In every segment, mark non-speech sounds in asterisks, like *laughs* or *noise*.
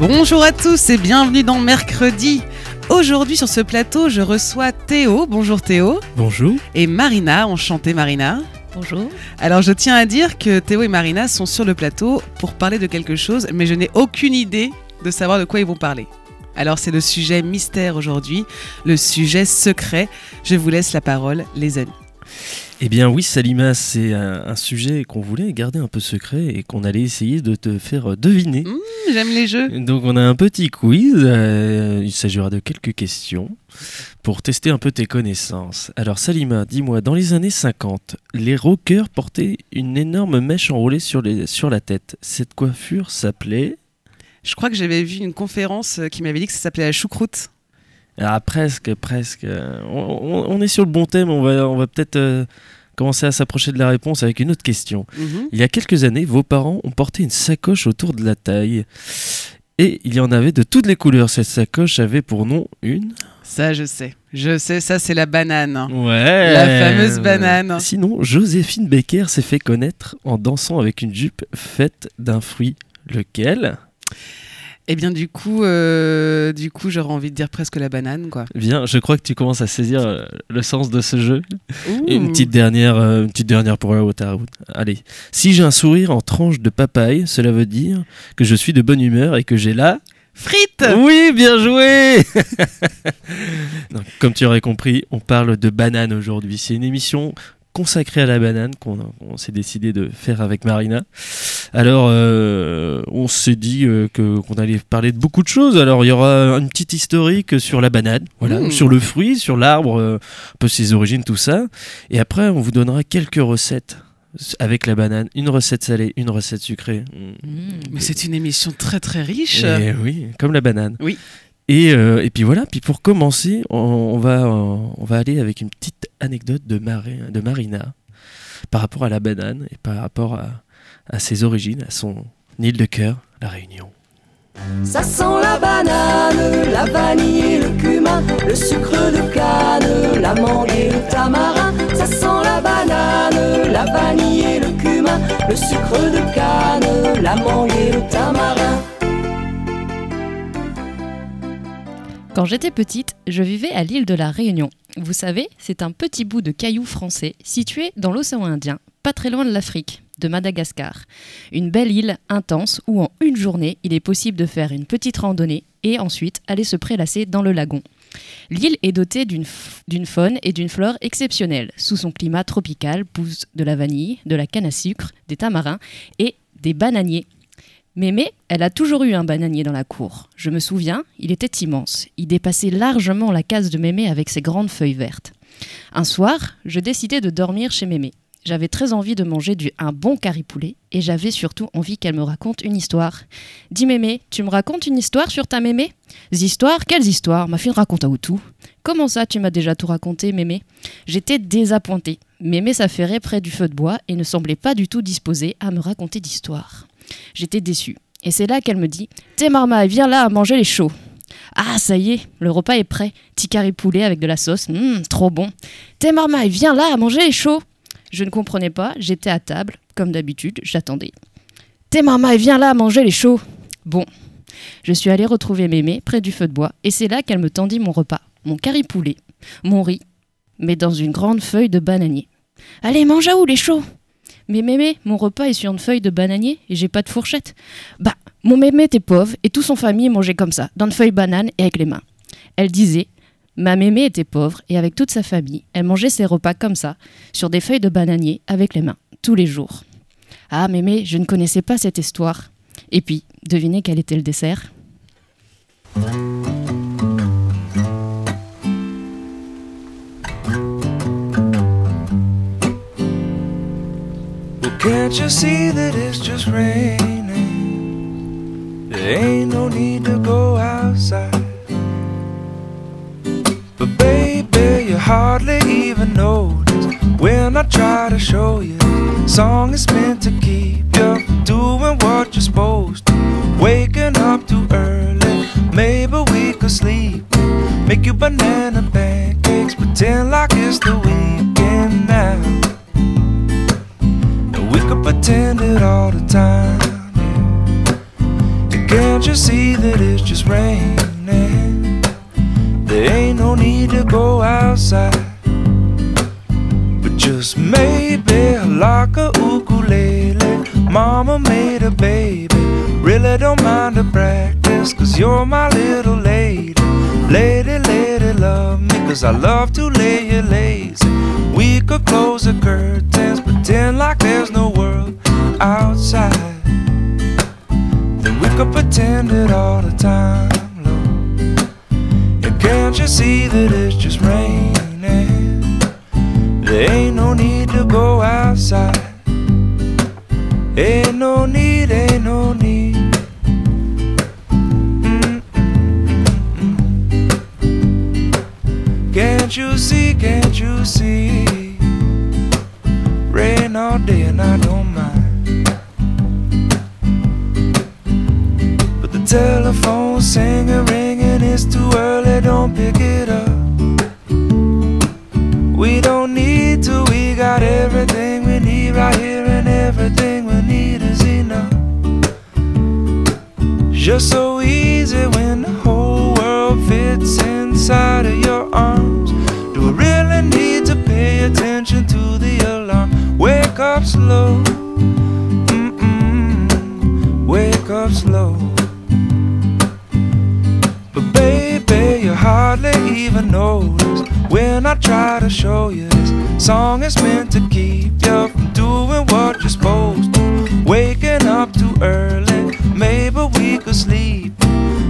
Bonjour à tous et bienvenue dans Mercredi. Aujourd'hui sur ce plateau, je reçois Théo. Bonjour Théo. Bonjour. Et Marina, enchantée Marina. Bonjour. Alors je tiens à dire que Théo et Marina sont sur le plateau pour parler de quelque chose, mais je n'ai aucune idée de savoir de quoi ils vont parler. Alors c'est le sujet mystère aujourd'hui, le sujet secret. Je vous laisse la parole les amis. Eh bien oui, Salima, c'est un, un sujet qu'on voulait garder un peu secret et qu'on allait essayer de te faire deviner. Mmh, J'aime les jeux. Donc on a un petit quiz, euh, il s'agira de quelques questions pour tester un peu tes connaissances. Alors Salima, dis-moi, dans les années 50, les rockers portaient une énorme mèche enroulée sur, les, sur la tête. Cette coiffure s'appelait... Je crois que j'avais vu une conférence euh, qui m'avait dit que ça s'appelait la choucroute. Ah presque, presque. On, on- on est sur le bon thème, on va, on va peut-être euh, commencer à s'approcher de la réponse avec une autre question. Mhm. Il y a quelques années, vos parents ont porté une sacoche autour de la taille. Et il y en avait de toutes les couleurs. Cette sacoche avait pour nom une. Ça je sais. Je sais, ça c'est la banane. Ouais. La fameuse banane. Sinon, Joséphine Baker s'est fait connaître en dansant avec une jupe faite d'un fruit. Lequel? Eh bien du coup, euh, du coup j'aurais envie de dire presque la banane quoi. Bien, je crois que tu commences à saisir euh, le sens de ce jeu. Ouh. Une petite dernière, euh, une petite dernière pour la route. Allez, si j'ai un sourire en tranche de papaye, cela veut dire que je suis de bonne humeur et que j'ai la Frites Oui, bien joué *laughs* Comme tu aurais compris, on parle de banane aujourd'hui. C'est une émission consacrée à la banane qu'on on s'est décidé de faire avec Marina. Alors, euh, on s'est dit euh, que qu'on allait parler de beaucoup de choses. Alors, il y aura une petite historique sur la banane, voilà, Mmh. sur le fruit, sur l'arbre, euh, un peu ses origines, tout ça. Et après, on vous donnera quelques recettes avec la banane. Une recette salée, une recette sucrée. Mmh. Mais c'est une émission très très riche. Oui, comme la banane. Oui. Et, euh, et puis voilà, puis pour commencer, on, on va, euh, on va aller avec une petite anecdote de, de Marina par rapport à la banane et par rapport à, à ses origines, à son île de cœur, la Réunion. Ça sent la banane, la vanille et le cumin, le sucre de canne, la mangue et le tamarin. Ça sent la banane, la vanille et le cumin, le sucre de canne, la mangue et le tamarin. Quand j'étais petite, je vivais à l'île de la Réunion. Vous savez, c'est un petit bout de caillou français situé dans l'océan Indien, pas très loin de l'Afrique, de Madagascar. Une belle île intense où en une journée, il est possible de faire une petite randonnée et ensuite aller se prélasser dans le lagon. L'île est dotée d'une faune et d'une flore exceptionnelles. Sous son climat tropical poussent de la vanille, de la canne à sucre, des tamarins et des bananiers. Mémé, elle a toujours eu un bananier dans la cour. Je me souviens, il était immense. Il dépassait largement la case de Mémé avec ses grandes feuilles vertes. Un soir, je décidai de dormir chez Mémé. J'avais très envie de manger un bon caripoulet et j'avais surtout envie qu'elle me raconte une histoire. Dis Mémé, tu me racontes une histoire sur ta Mémé? Histoires? Quelles histoires? Ma fille raconte à tout. Comment ça, tu m'as déjà tout raconté, Mémé? J'étais désappointée. Mémé s'affairait près du feu de bois et ne semblait pas du tout disposée à me raconter d'histoire. J'étais déçue. Et c'est là qu'elle me dit T'es marmaille, viens là à manger les chauds. Ah, ça y est, le repas est prêt. Ticari poulet avec de la sauce, Hum, trop bon. T'es marmaille, viens là à manger les chauds. Je ne comprenais pas, j'étais à table, comme d'habitude, j'attendais. T'es marmaille, viens là à manger les chauds. Bon. Je suis allée retrouver Mémé près du feu de bois, et c'est là qu'elle me tendit mon repas, mon caripoulet, mon riz, mais dans une grande feuille de bananier. Allez, mange à où les chauds? Mais Mémé, mon repas est sur une feuille de bananier et j'ai pas de fourchette. Bah, mon mémé était pauvre et toute son famille mangeait comme ça, dans une feuille banane et avec les mains. Elle disait Ma mémé était pauvre et avec toute sa famille, elle mangeait ses repas comme ça, sur des feuilles de bananier avec les mains, tous les jours. Ah, mémé, je ne connaissais pas cette histoire. Et puis, devinez quel était le dessert? Can't you see that it's just raining? There ain't no need to go outside. But baby, you hardly even notice when I try to show you. Song is meant to keep you doing what you're supposed to. Waking up too early, maybe we could sleep. Make you banana pancakes, pretend like it's the go outside. But just maybe like a ukulele. Mama made a baby. Really don't mind the practice, cause you're my little lady. Lady, lady, love me, cause I love to lay you lazy. We could close the Can't you see that it's just raining? There ain't no need to go outside. Ain't no need, ain't no need. Can't you see, can't you see? Rain all day and I don't mind. But the telephone singing, ringing, it's too early, don't pick it up. We don't need to, we got everything we need right here, and everything we need is enough. Just so easy when the whole world fits inside of your arms. Do I really need to pay attention to the alarm? Wake up slow, hardly even notice when I try to show you this song is meant to keep you from doing what you're supposed to. Waking up too early, maybe we could sleep.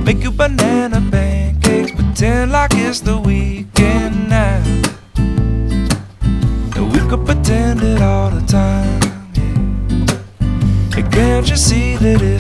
Make you banana pancakes, pretend like it's the weekend now. And we could pretend it all the time. Yeah. And can't you see that it's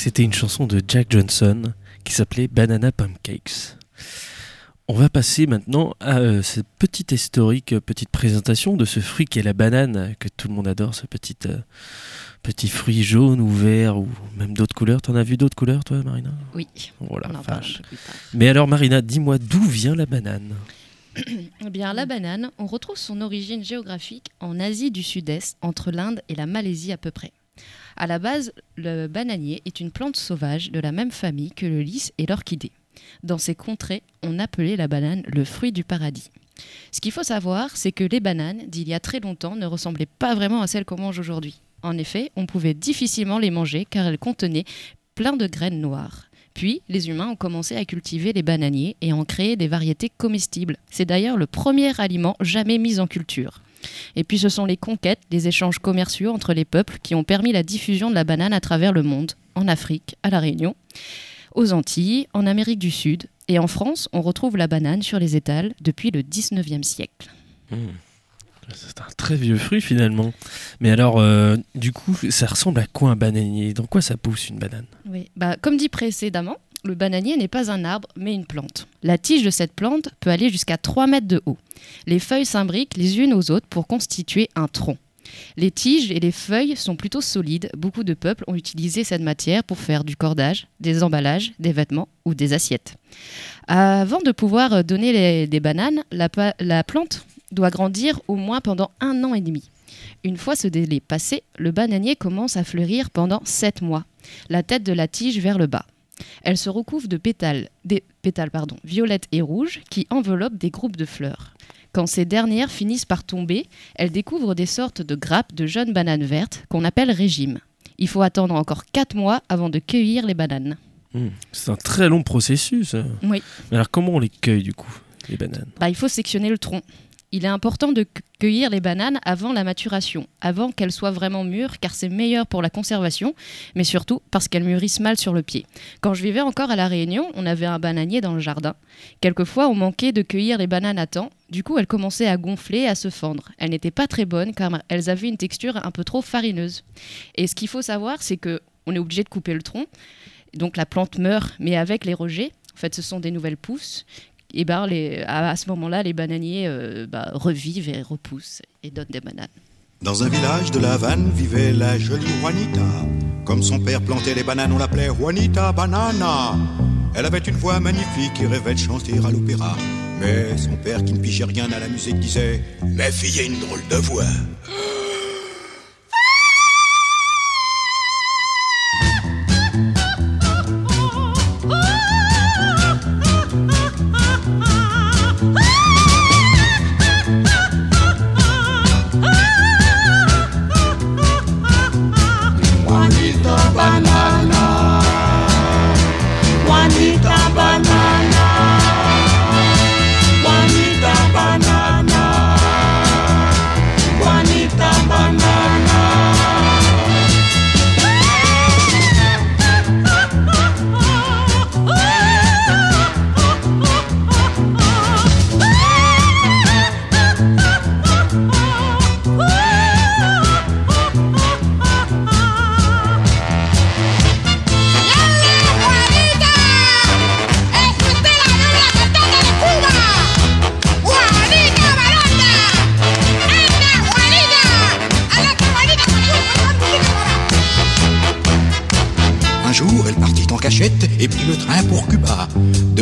c'était une chanson de Jack Johnson qui s'appelait Banana Pancakes. On va passer maintenant à euh, cette petite historique, petite présentation de ce fruit qu'est la banane, que tout le monde adore, ce petit, euh, petit fruit jaune ou vert ou même d'autres couleurs. T'en as vu d'autres couleurs, toi, Marina? Oui, la on en parle un vache. peu plus tard. Mais alors, Marina, dis-moi d'où vient la banane? Eh bien, la banane, on retrouve son origine géographique en Asie du Sud-Est, entre l'Inde et la Malaisie à peu près. À la base, le bananier est une plante sauvage de la même famille que le lys et l'orchidée. Dans ces contrées, on appelait la banane le fruit du paradis. Ce qu'il faut savoir, c'est que les bananes d'il y a très longtemps ne ressemblaient pas vraiment à celles qu'on mange aujourd'hui. En effet, on pouvait difficilement les manger car elles contenaient plein de graines noires. Puis, les humains ont commencé à cultiver les bananiers et en créer des variétés comestibles. C'est d'ailleurs le premier aliment jamais mis en culture. Et puis, ce sont les conquêtes, les échanges commerciaux entre les peuples qui ont permis la diffusion de la banane à travers le monde, en Afrique, à La Réunion, aux Antilles, en Amérique du Sud. Et en France, on retrouve la banane sur les étals depuis le 19e siècle. Hmm. C'est un très vieux fruit finalement. Mais alors, euh, du coup, ça ressemble à quoi un bananier? Dans quoi ça pousse une banane? Oui. Bah, comme dit précédemment, le bananier n'est pas un arbre, mais une plante. La tige de cette plante peut aller jusqu'à 3 mètres de haut. Les feuilles s'imbriquent les unes aux autres pour constituer un tronc. Les tiges et les feuilles sont plutôt solides. Beaucoup de peuples ont utilisé cette matière pour faire du cordage, des emballages, des vêtements ou des assiettes. Avant de pouvoir donner des bananes, la plante doit grandir au moins pendant un an et demi. Une fois ce délai passé, le bananier commence à fleurir pendant 7 mois, la tête de la tige vers le bas. Elle se recouvre de pétales, des pétales pardon, violettes et rouges qui enveloppent des groupes de fleurs. Quand ces dernières finissent par tomber, elles découvrent des sortes de grappes de jeunes bananes vertes qu'on appelle régime. Il faut attendre encore 4 mois avant de cueillir les bananes. Hmm. C'est un très long processus. euh. Oui. Mais alors, comment on les cueille du coup les bananes? Bah, il faut sectionner le tronc. Il est important de cu- cueillir les bananes avant la maturation, avant qu'elles soient vraiment mûres, car c'est meilleur pour la conservation, mais surtout parce qu'elles mûrissent mal sur le pied. Quand je vivais encore à La Réunion, on avait un bananier dans le jardin. Quelquefois, on manquait de cueillir les bananes à temps. Du coup, elles commençaient à gonfler, à se fendre. Elles n'étaient pas très bonnes car elles avaient une texture un peu trop farineuse. Et ce qu'il faut savoir, c'est que on est obligé de couper le tronc. Donc la plante meurt, mais avec les rejets. En fait, ce sont des nouvelles pousses. Et ben, les, à, ce moment-là, les bananiers euh, bah, revivent et repoussent et donnent des bananes. Dans un village de la Havane vivait la jolie Juanita. Comme son père plantait les bananes, on l'appelait Juanita Banana. Elle avait une voix magnifique et rêvait de chanter à l'opéra. Mais son père, qui ne pigeait rien à la musique, disait Ma fille a une drôle de voix.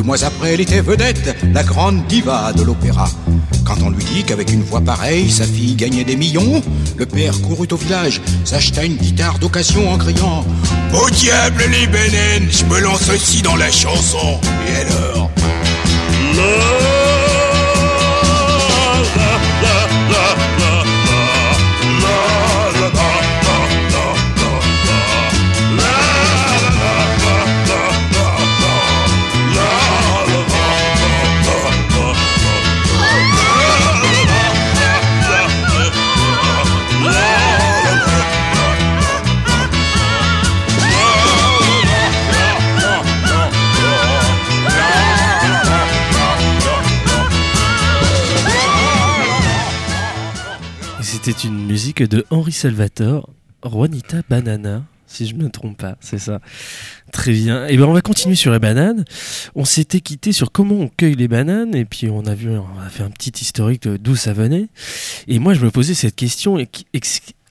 Mois après, elle était vedette, la grande diva de l'opéra. Quand on lui dit qu'avec une voix pareille, sa fille gagnait des millions, le père courut au village, s'acheta une guitare d'occasion en criant Au diable les bananes, je me lance aussi dans la chanson. Musique de Henri Salvatore, Juanita Banana, si je ne me trompe pas, c'est ça. Très bien. Et ben on va continuer sur les bananes. On s'était quitté sur comment on cueille les bananes et puis on a vu, on a fait un petit historique d'où ça venait. Et moi je me posais cette question.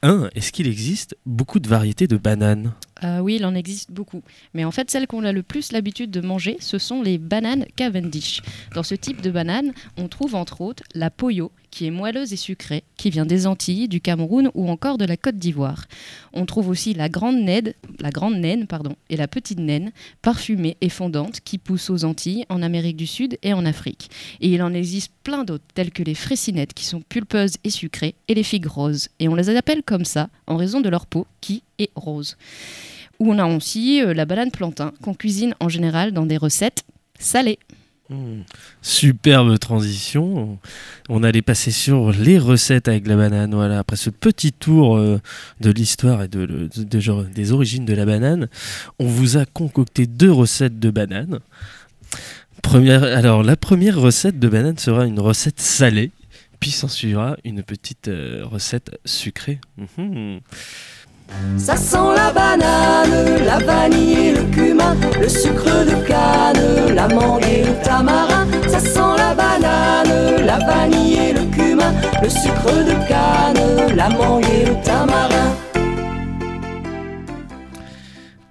Un, est-ce qu'il existe beaucoup de variétés de bananes? Euh, oui, il en existe beaucoup. Mais en fait, celles qu'on a le plus l'habitude de manger, ce sont les bananes Cavendish. Dans ce type de banane, on trouve entre autres la Poyo, qui est moelleuse et sucrée, qui vient des Antilles, du Cameroun ou encore de la Côte d'Ivoire. On trouve aussi la grande naine, la grande naine pardon, et la petite naine, parfumée et fondante, qui poussent aux Antilles, en Amérique du Sud et en Afrique. Et il en existe plein d'autres, telles que les fraisinettes, qui sont pulpeuses et sucrées, et les figues roses. Et on les appelle comme ça, en raison de leur peau, qui est rose. Ou on a aussi euh, la banane plantain, qu'on cuisine en général dans des recettes salées. Hmm. Superbe transition. On allait passer sur les recettes avec la banane. Voilà. Après ce petit tour euh, de l'histoire et de, genre- des origines de la banane, on vous a concocté deux recettes de banane. Première, alors la première recette de banane sera une recette salée, puis s'en suivra une petite euh, recette sucrée. Mhm. Ça sent la banane, la vanille et le cumin, le sucre de canne, la mangue et le tamarin. Ça sent la banane, la vanille et le cumin, le sucre de canne, la mangue et le tamarin.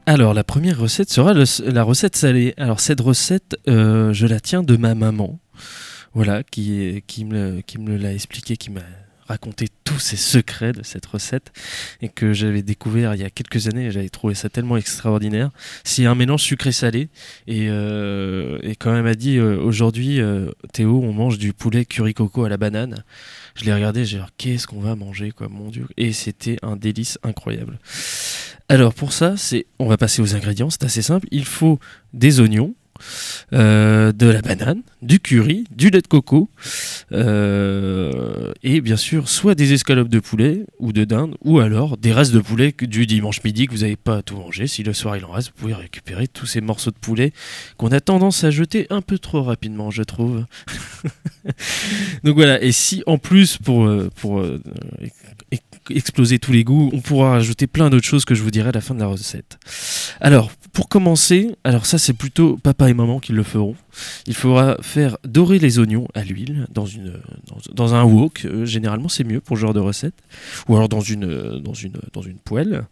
Alors, la première recette sera le- la recette salée. Alors, cette recette, euh, je la tiens de ma maman, voilà, qui, qui me, qui me l'a expliqué, qui m'a raconté tous ces secrets de cette recette et que j'avais découvert il y a quelques années et j'avais trouvé ça tellement extraordinaire. C'est un mélange sucré-salé et, euh, et quand elle m'a dit euh, aujourd'hui, euh, Théo, on mange du poulet curry coco à la banane. Je l'ai regardé, j'ai dit qu'est-ce qu'on va manger quoi, mon dieu. Et c'était un délice incroyable. Alors pour ça, c'est on va passer aux ingrédients, c'est assez simple. Il faut des oignons, euh, de la banane, du curry, du lait de coco, euh, et bien sûr soit des escalopes de poulet ou de dinde, ou alors des restes de poulet du dimanche midi que vous n'avez pas tout mangé. Si le soir il en reste, vous pouvez récupérer tous ces morceaux de poulet qu'on a tendance à jeter un peu trop rapidement, je trouve. *laughs* Donc voilà, et si en plus pour, euh, exploser tous les goûts, on pourra rajouter plein d'autres choses que je vous dirai à la fin de la recette. Alors, pour commencer, alors ça c'est plutôt papa et maman qui le feront. Il faudra faire dorer les oignons à l'huile dans, une, dans, un wok. euh, généralement c'est mieux pour ce genre de recette. Ou alors dans une, euh, dans une, dans une poêle.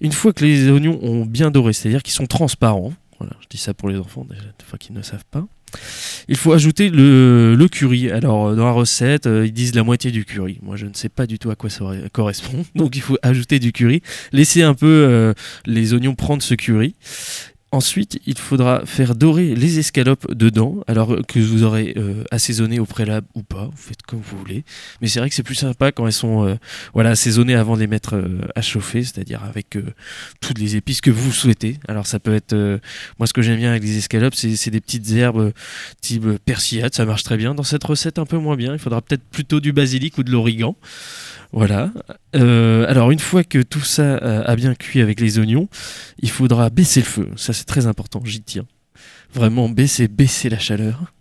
Une fois que les oignons ont bien doré, c'est-à-dire qu'ils sont transparents, voilà, je dis ça pour les enfants des fois qu'ils ne savent pas. Il faut ajouter le, curry. Alors, euh, dans la recette, euh, ils disent la moitié du curry. Moi, je ne sais pas du tout à quoi ça correspond. *laughs* Donc, il faut ajouter du curry. Laisser un peu euh, les oignons prendre ce curry. Ensuite, il faudra faire dorer les escalopes dedans, alors que vous aurez euh, assaisonné au préalable ou pas, vous faites comme vous voulez. Mais c'est vrai que c'est plus sympa quand elles sont euh, voilà, assaisonnées avant de les mettre euh, à chauffer, c'est-à-dire avec euh, toutes les épices que vous souhaitez. Alors ça peut être, moi ce que j'aime bien avec les escalopes, c'est des petites herbes type persillade, ça marche très bien. Dans cette recette un peu moins bien, il faudra peut-être plutôt du basilic ou de l'origan. Voilà. Euh, alors une fois que tout ça euh, a bien cuit avec les oignons, il faudra baisser le feu. Ça c'est très important, j'y tiens. Vraiment baisser, baisser la chaleur.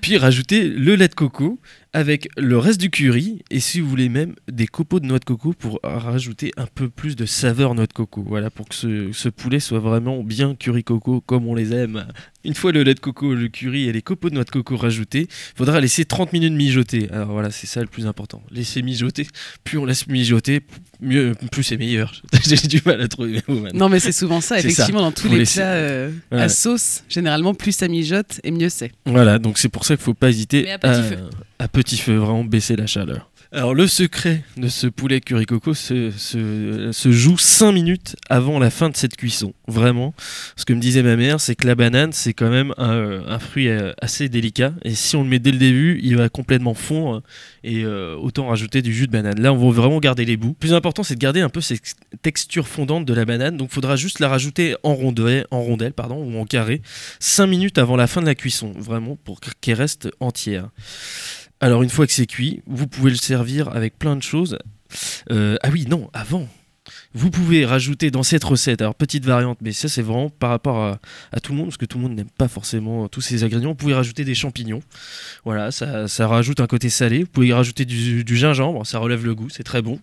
Puis rajouter le lait de coco avec le reste du curry et si vous voulez même des copeaux de noix de coco pour rajouter un peu plus de saveur noix de coco. Voilà pour que ce, ce poulet soit vraiment bien curry coco comme on les aime. Une fois le lait de coco, le curry et les copeaux de noix de coco rajoutés, il faudra laisser 30 minutes mijoter. Alors voilà, c'est ça le plus important. Laisser mijoter. Plus on laisse mijoter, mieux, plus c'est meilleur. *laughs* J'ai du mal à trouver mes mots maintenant. Non, mais c'est souvent ça, effectivement, dans tous Faut les laisser- plats euh, Ouais. à sauce, généralement, plus ça mijote et mieux c'est. Voilà, donc c'est pour ça qu'il faut pas hésiter Mais à petit feu. À petit feu, vraiment baisser la chaleur. Alors le secret de ce poulet curry coco se, se, joue 5 minutes avant la fin de cette cuisson. Vraiment. Ce que me disait ma mère, c'est que la banane, c'est quand même un, fruit euh, assez délicat. Et si on le met dès le début, il va complètement fondre. Et euh, autant rajouter du jus de banane. Là, on va vraiment garder les bouts. Plus important, c'est de garder un peu cette texture fondante de la banane. Donc il faudra juste la rajouter en rondelle, en rondelle pardon, ou en carré 5 minutes avant la fin de la cuisson. Vraiment, pour qu'elle reste entière. Alors une fois que c'est cuit, vous pouvez le servir avec plein de choses. Euh, ah oui, non, avant. Vous pouvez rajouter dans cette recette, alors petite variante, mais ça c'est vraiment par rapport à, à tout le monde, parce que tout le monde n'aime pas forcément tous ces ingrédients. Vous pouvez rajouter des champignons. Voilà, ça, ça rajoute un côté salé. Vous pouvez y rajouter du, du gingembre, ça relève le goût, c'est très bon.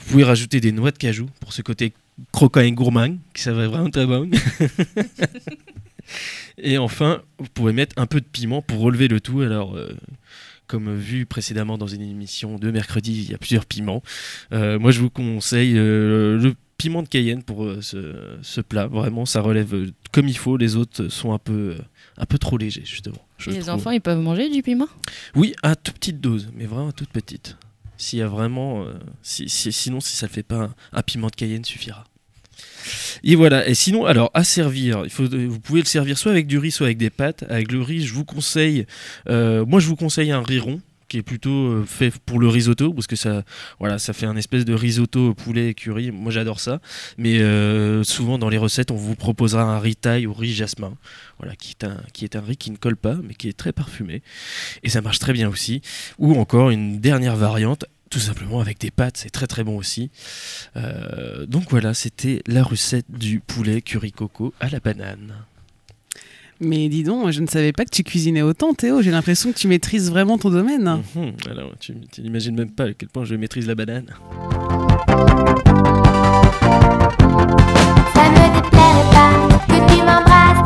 Vous pouvez rajouter des noix de cajou pour ce côté croquant et gourmand, qui ça va vraiment très bon. *laughs* et enfin, vous pouvez mettre un peu de piment pour relever le tout. Alors, euh, comme vu précédemment dans une émission de mercredi, il y a plusieurs piments. Euh, moi, je vous conseille euh, le piment de Cayenne pour euh, ce, ce plat. Vraiment, ça relève comme il faut. Les autres sont un peu, un peu trop légers, justement. je les trouve. enfants, ils peuvent manger du piment? Oui, à toute petite dose, mais vraiment à toute petite. S'il y a vraiment, euh, si, si- sinon, si ça ne fait pas un, un piment de Cayenne suffira. Et voilà. Et sinon, alors à servir, vous pouvez le servir soit avec du riz, soit avec des pâtes. Avec le riz, je vous conseille, euh, moi je vous conseille un riz rond qui est plutôt euh, fait pour le risotto parce que ça, voilà, ça fait un espèce de risotto poulet et curry. Moi j'adore ça. Mais euh, souvent dans les recettes, on vous proposera un riz thaï ou riz jasmin, voilà, qui est un, qui est un riz qui ne colle pas, mais qui est très parfumé. Et ça marche très bien aussi. Ou encore une dernière variante, tout simplement avec des pâtes, c'est très très bon aussi. Euh, donc voilà, c'était la recette du poulet curry coco à la banane. Mais dis donc, je ne savais pas que tu cuisinais autant, Théo. J'ai l'impression que tu maîtrises vraiment ton domaine. Mhm, alors, tu tu n'imagines même pas à quel point je maîtrise la banane. Ça me déplairait pas que tu m'embrasses,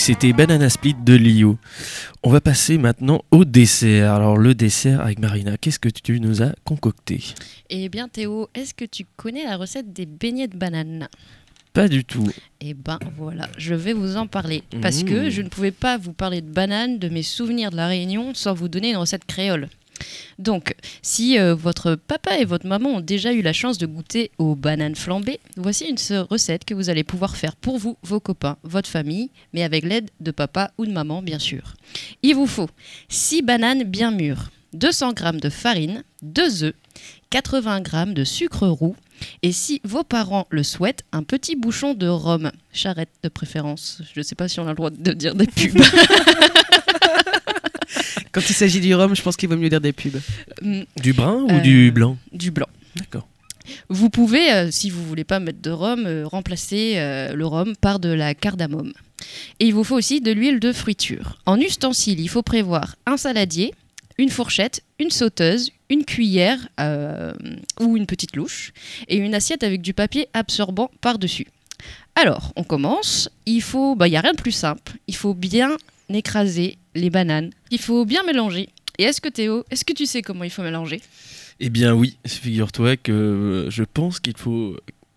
c'était Banana Split de Lio. On va passer maintenant au dessert. Alors le dessert avec Marina, qu'est-ce que tu nous as concocté? Eh bien Théo, est-ce que tu connais la recette des beignets de banane? Pas du tout. Eh ben voilà, je vais vous en parler. Parce que Mmh. je ne pouvais pas vous parler de banane, de mes souvenirs de la Réunion, sans vous donner une recette créole. Donc, si euh, votre papa et votre maman ont déjà eu la chance de goûter aux bananes flambées, voici une recette que vous allez pouvoir faire pour vous, vos copains, votre famille, mais avec l'aide de papa ou de maman, bien sûr. Il vous faut 6 bananes bien mûres, 200 g de farine, 2 œufs, 80 g de sucre roux, et si vos parents le souhaitent, un petit bouchon de rhum, charrette de préférence. Je ne sais pas si on a le droit de dire des pubs. *laughs* Quand il s'agit du rhum, je pense qu'il vaut mieux dire des pubs. Mm, Du brun ou Euh, du blanc du blanc. D'accord. Vous pouvez, euh, si vous voulez pas mettre de rhum, euh, remplacer euh, le rhum par de la cardamome. Et il vous faut aussi de l'huile de friture. En ustensile, il faut prévoir un saladier, une fourchette, une sauteuse, une cuillère euh, ou une petite louche et une assiette avec du papier absorbant par-dessus. Alors, on commence. Il faut, bah, il y a rien de plus simple. Il faut bien écraser les bananes. Il faut bien mélanger. Et est-ce que Théo, est-ce que tu sais comment il faut mélanger? Eh bien oui, figure-toi que euh, je pense qu'il faut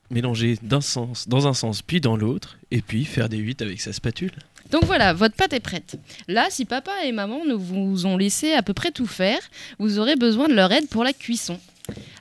mélanger d'un sens, dans un sens puis dans l'autre, et puis faire des huit avec sa spatule. Donc voilà, votre pâte est prête. Là, si papa et maman ne vous ont laissé à peu près tout faire, vous aurez besoin de leur aide pour la cuisson.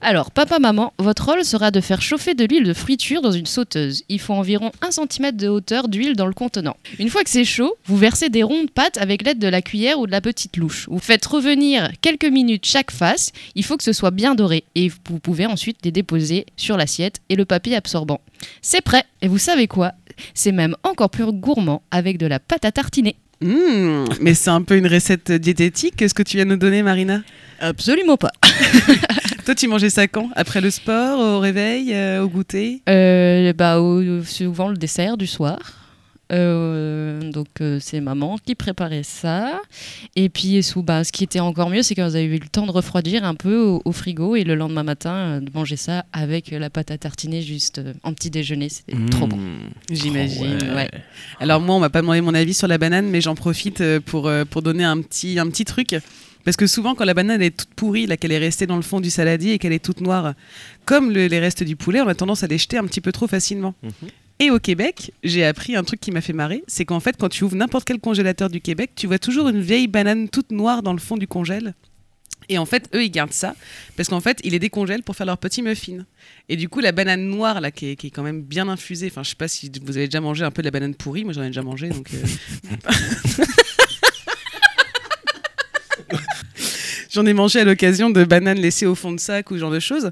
Alors, papa, maman, votre rôle sera de faire chauffer de l'huile de friture dans une sauteuse. Il faut environ 1 cm de hauteur d'huile dans le contenant. Une fois que c'est chaud, vous versez des ronds de pâte avec l'aide de la cuillère ou de la petite louche. Vous faites revenir quelques minutes chaque face. Il faut que ce soit bien doré et vous pouvez ensuite les déposer sur l'assiette et le papier absorbant. C'est prêt. Et vous savez quoi? C'est même encore plus gourmand avec de la pâte à tartiner. Mmh, mais c'est un peu une recette diététique, ce que tu viens de nous donner, Marina? Absolument pas. *laughs* Toi, tu mangeais ça quand? Après le sport, au réveil, euh, au goûter? Euh, bah, au- souvent le dessert du soir. Euh, donc euh, c'est maman qui préparait ça. Et puis sous, bah, ce qui était encore mieux, c'est quand vous avez eu le temps de refroidir un peu au, au frigo et le lendemain matin euh, de manger ça avec la pâte à tartiner juste euh, en petit déjeuner. C'était trop bon. Mmh. J'imagine. Ouais. Alors moi, on m'a pas demandé mon avis sur la banane, mais j'en profite pour, pour donner un petit, un petit truc. Parce que souvent, quand la banane est toute pourrie, là, qu'elle est restée dans le fond du saladier et qu'elle est toute noire, comme le- les restes du poulet, on a tendance à les jeter un petit peu trop facilement. Mhm. Et au Québec, j'ai appris un truc qui m'a fait marrer, c'est qu'en fait, quand tu ouvres n'importe quel congélateur du Québec, tu vois toujours une vieille banane toute noire dans le fond du congèle. Et en fait, eux, ils gardent ça parce qu'en fait, ils les décongèlent pour faire leurs petits muffins. Et du coup, la banane noire, là, qui est, qui est quand même bien infusée, enfin, je sais pas si vous avez déjà mangé un peu de la banane pourrie, moi j'en ai déjà mangé, donc. euh, *laughs* J'en ai mangé à l'occasion de bananes laissées au fond de sac ou ce genre de choses.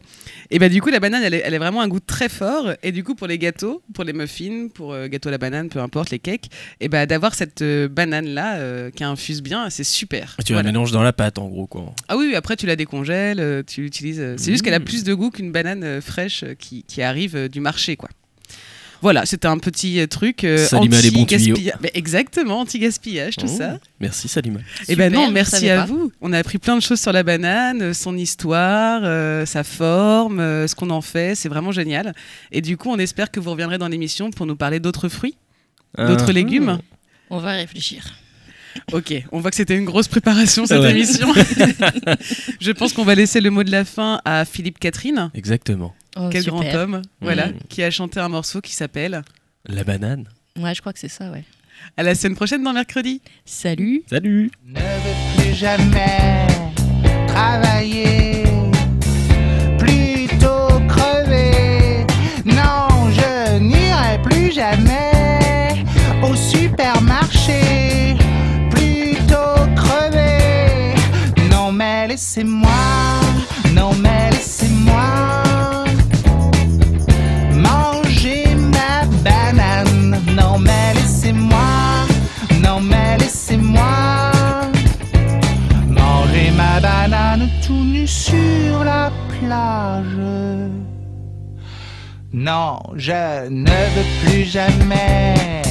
Et bah du coup, la banane, elle, est- elle a vraiment un goût très fort. Et du coup, pour les gâteaux, pour les muffins, pour euh, gâteau à la banane, peu importe, les cakes, et bah d'avoir cette euh, banane-là euh, qui infuse bien, c'est super. Tu Voilà. la mélanges dans la pâte en gros quoi. Ah oui, oui, après tu la décongèles, tu l'utilises. C'est juste qu'elle a Mmh. plus de goût qu'une banane fraîche qui, qui arrive du marché, quoi. Voilà, c'était un petit euh, truc euh, Salima, les bons tuyaux. anti-gaspillage. Mais exactement, anti-gaspillage, tout Oh, ça. Merci Salima. Et ben non, merci à pas. vous. On a appris plein de choses sur la banane, euh, son histoire, euh, sa forme, euh, ce qu'on en fait. C'est vraiment génial. Et du coup, on espère que vous reviendrez dans l'émission pour nous parler d'autres fruits, d'autres Ah. légumes. On va réfléchir. Ok, on voit que c'était une grosse préparation cette Ouais. émission. *laughs* Je pense qu'on va laisser le mot de la fin à Philippe Catherine. Exactement. Oh, Quel super. grand homme, voilà, Mm. qui a chanté un morceau qui s'appelle La banane. Ouais, je crois que c'est ça, ouais. À la semaine prochaine dans mercredi. Salut Salut Ne veux plus jamais travailler, plutôt crever. Non, je n'irai plus jamais au supermarché, plutôt crever. Non, mais laissez-moi, banane tout nu sur la plage. Non, je ne veux plus jamais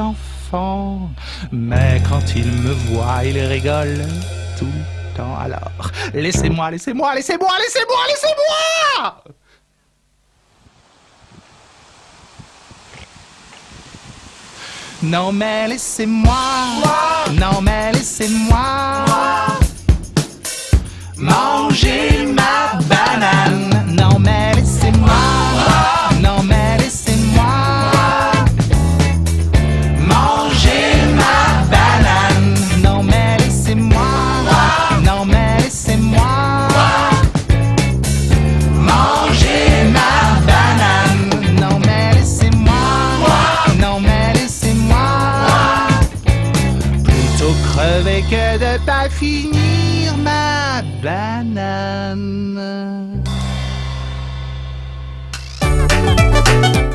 enfants. Mais quand ils me voient, ils rigolent tout le temps. Alors, laissez-moi, laissez-moi, laissez-moi, laissez-moi, laissez-moi! Non mais laissez-moi, non mais laissez-moi banane.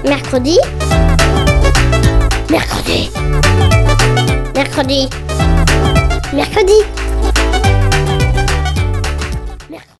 Mercredi. Mercredi. Mercredi. Mercredi.